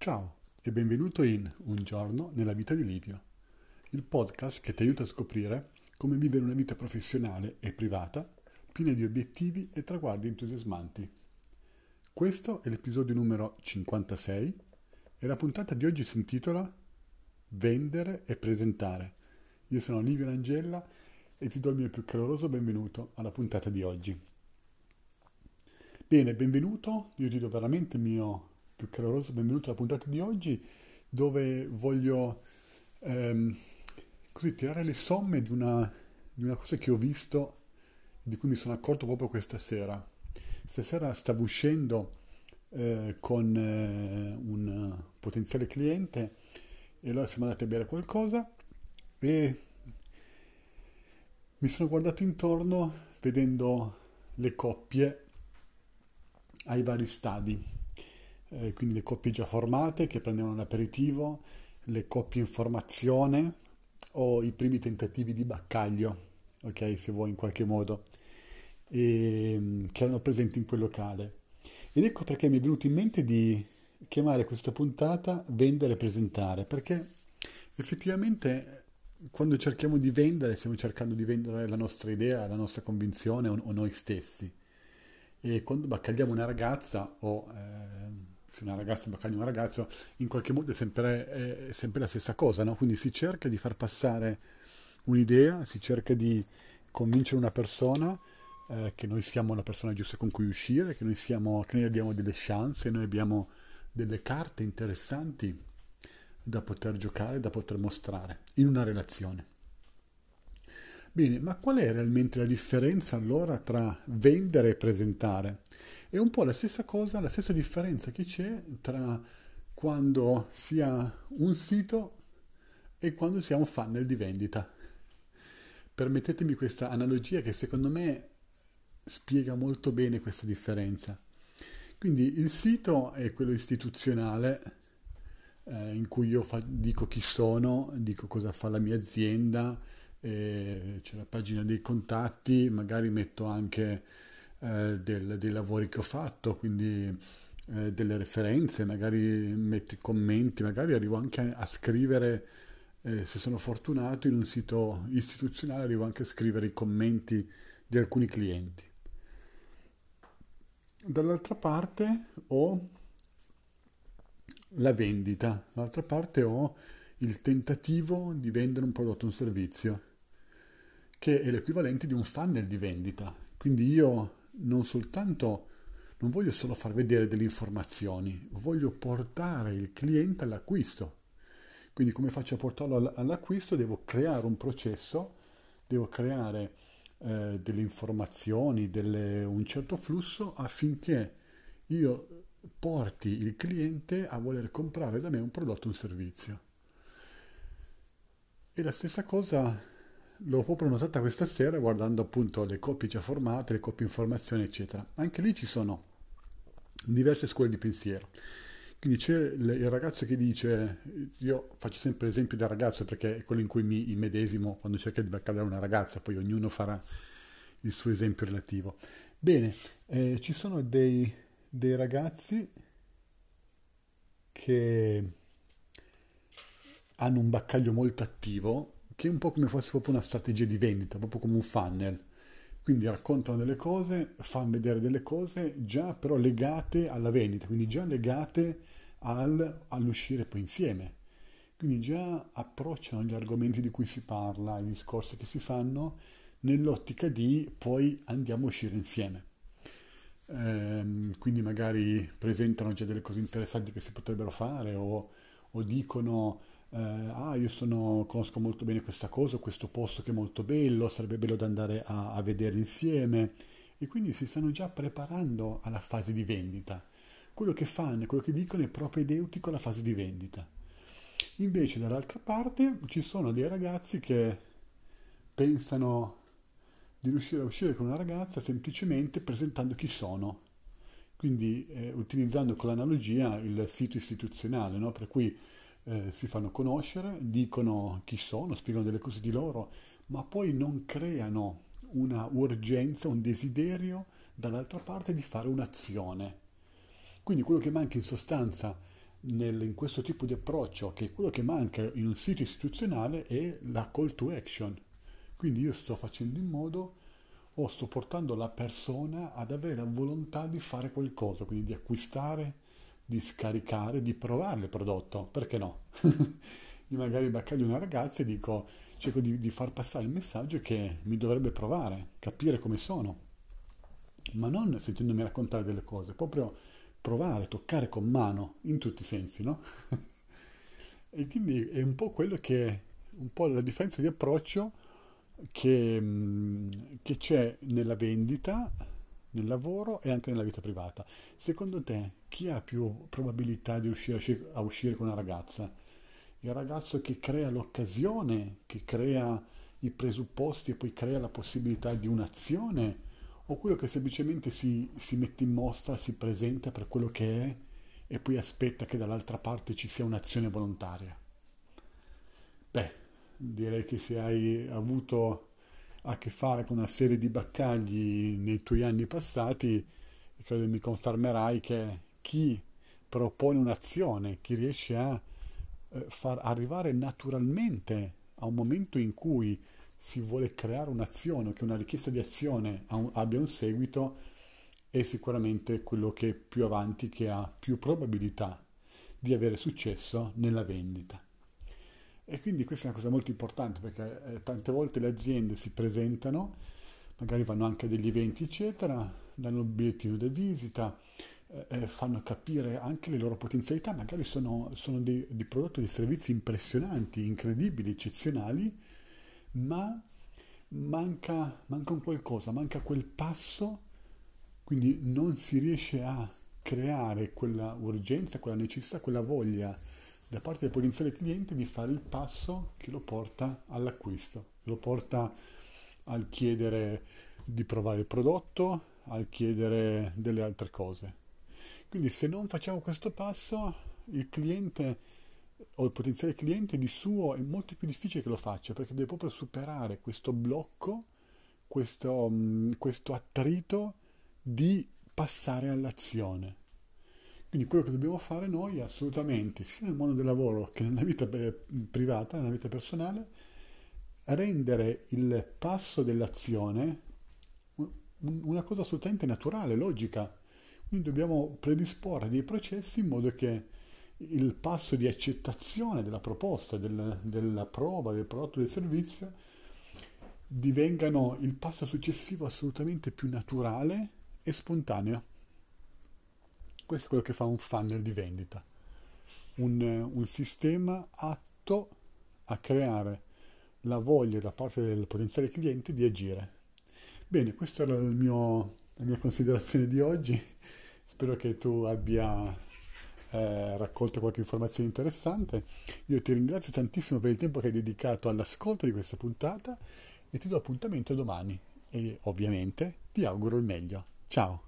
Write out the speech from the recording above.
Ciao e benvenuto in Un giorno nella vita di Livio, il podcast che ti aiuta a scoprire come vivere una vita professionale e privata piena di obiettivi e traguardi entusiasmanti. Questo è l'episodio numero 56 e la puntata di oggi si intitola Vendere e presentare. Io sono Livio Langella e ti do il mio più caloroso benvenuto alla puntata di oggi. Bene, benvenuto, io ti do veramente il mio più caloroso benvenuto alla puntata di oggi dove voglio ehm, così tirare le somme di una, di una cosa che ho visto, di cui mi sono accorto proprio questa sera. Stasera stavo uscendo eh, con eh, un potenziale cliente e allora siamo andati a bere qualcosa e mi sono guardato intorno vedendo le coppie ai vari stadi, eh, quindi le coppie già formate che prendevano l'aperitivo, le coppie in formazione o i primi tentativi di baccaglio, ok, se vuoi in qualche modo, e, ehm, che erano presenti in quel locale. Ed ecco perché mi è venuto in mente di chiamare questa puntata Vendere e presentare, perché effettivamente quando cerchiamo di vendere, stiamo cercando di vendere la nostra idea, la nostra convinzione o, o noi stessi. E quando baccagliamo una ragazza, o eh, se una ragazza baccaglia un ragazzo, in qualche modo è sempre, è sempre la stessa cosa, no? Quindi si cerca di far passare un'idea, si cerca di convincere una persona eh, che noi siamo la persona giusta con cui uscire, che noi, siamo, che noi abbiamo delle chance, noi abbiamo delle carte interessanti da poter giocare, da poter mostrare in una relazione. Bene, ma qual è realmente la differenza allora tra vendere e presentare? È un po' la stessa cosa, la stessa differenza che c'è tra quando si ha un sito e quando si ha un funnel di vendita. Permettetemi questa analogia che secondo me spiega molto bene questa differenza. Quindi il sito è quello istituzionale eh, in cui io fa, dico chi sono, dico cosa fa la mia azienda, eh, c'è la pagina dei contatti, magari metto anche eh, del, dei lavori che ho fatto, quindi eh, delle referenze, magari metto i commenti, magari arrivo anche a scrivere, eh, se sono fortunato, in un sito istituzionale arrivo anche a scrivere i commenti di alcuni clienti. Dall'altra parte ho la vendita, dall'altra parte ho il tentativo di vendere un prodotto o un servizio, che è l'equivalente di un funnel di vendita. Quindi io non soltanto non voglio solo far vedere delle informazioni, voglio portare il cliente all'acquisto. Quindi come faccio a portarlo all'acquisto? Devo creare un processo, devo creare eh, delle informazioni, delle, un certo flusso affinché io porti il cliente a voler comprare da me un prodotto o un servizio. E la stessa cosa l'ho proprio notata questa sera guardando appunto le coppie già formate, le coppie in formazione, eccetera. Anche lì ci sono diverse scuole di pensiero. Quindi c'è il ragazzo che dice, io faccio sempre l'esempio del ragazzo perché è quello in cui mi immedesimo quando cerca di baccalare una ragazza, poi ognuno farà il suo esempio relativo. Bene, eh, ci sono dei dei ragazzi che hanno un baccaglio molto attivo, che è un po' come fosse proprio una strategia di vendita, proprio come un funnel. Quindi raccontano delle cose, fanno vedere delle cose già però legate alla vendita, quindi già legate al, all'uscire poi insieme. Quindi già approcciano gli argomenti di cui si parla, i discorsi che si fanno, nell'ottica di poi andiamo a uscire insieme ehm, quindi magari presentano già delle cose interessanti che si potrebbero fare o, o dicono eh, ah io sono, conosco molto bene questa cosa, questo posto che è molto bello, sarebbe bello da andare a, a vedere insieme e quindi si stanno già preparando alla fase di vendita. Quello che fanno, quello che dicono è propedeutico alla fase di vendita. Invece dall'altra parte ci sono dei ragazzi che pensano di riuscire a uscire con una ragazza semplicemente presentando chi sono, quindi eh, utilizzando con l'analogia il sito istituzionale, no? per cui eh, si fanno conoscere, dicono chi sono, spiegano delle cose di loro, ma poi non creano una urgenza, un desiderio dall'altra parte di fare un'azione. Quindi quello che manca in sostanza nel, in questo tipo di approccio, che quello che manca in un sito istituzionale è la call to action. Quindi io sto facendo in modo o sto portando la persona ad avere la volontà di fare qualcosa, quindi di acquistare, di scaricare, di provare il prodotto, perché no? io magari baccaglio una ragazza e dico, cerco di, di far passare il messaggio che mi dovrebbe provare, capire come sono, ma non sentendomi raccontare delle cose, proprio provare, toccare con mano, in tutti i sensi, no? e quindi è un po' quello che un po' la differenza di approccio che, mm, che c'è nella vendita, nel lavoro e anche nella vita privata. Secondo te, chi ha più probabilità di uscire a uscire con una ragazza? Il ragazzo che crea l'occasione, che crea i presupposti e poi crea la possibilità di un'azione? O quello che semplicemente si, si mette in mostra, si presenta per quello che è e poi aspetta che dall'altra parte ci sia un'azione volontaria? Beh, direi che se hai avuto a che fare con una serie di battagli nei tuoi anni passati, credo che mi confermerai che chi propone un'azione, chi riesce a eh, far arrivare naturalmente a un momento in cui si vuole creare un'azione, che una richiesta di azione abbia un seguito, è sicuramente quello che è più avanti, che ha più probabilità di avere successo nella vendita. E quindi questa è una cosa molto importante perché eh, tante volte le aziende si presentano, magari vanno anche a degli eventi, eccetera, danno il bigliettino di visita, eh, eh, fanno capire anche le loro potenzialità, magari sono, sono dei, dei prodotti dei servizi impressionanti, incredibili, eccezionali, ma manca, manca un qualcosa, manca quel passo, quindi non si riesce a creare quella urgenza, quella necessità, quella voglia da parte del potenziale cliente di fare il passo che lo porta all'acquisto, lo porta al chiedere di provare il prodotto, al chiedere delle altre cose. Quindi se non facciamo questo passo, il cliente o il potenziale cliente di suo è molto più difficile che lo faccia perché deve proprio superare questo blocco, questo, mm, questo attrito di passare all'azione. Quindi quello che dobbiamo fare noi assolutamente, sia nel mondo del lavoro che nella vita privata, nella vita personale, rendere il passo dell'azione una cosa assolutamente naturale, logica. Quindi dobbiamo predisporre dei processi in modo che il passo di accettazione della proposta, del, della prova, del prodotto, del servizio, divengano il passo successivo assolutamente più naturale e spontaneo. Questo è quello che fa un funnel di vendita, un, un sistema atto a creare la voglia da parte del potenziale cliente di agire. Bene, questa era mio, la mia considerazione di oggi. Spero che tu abbia eh, raccolto qualche informazione interessante. Io ti ringrazio tantissimo per il tempo che hai dedicato all'ascolto di questa puntata e ti do appuntamento domani e ovviamente ti auguro il meglio. Ciao!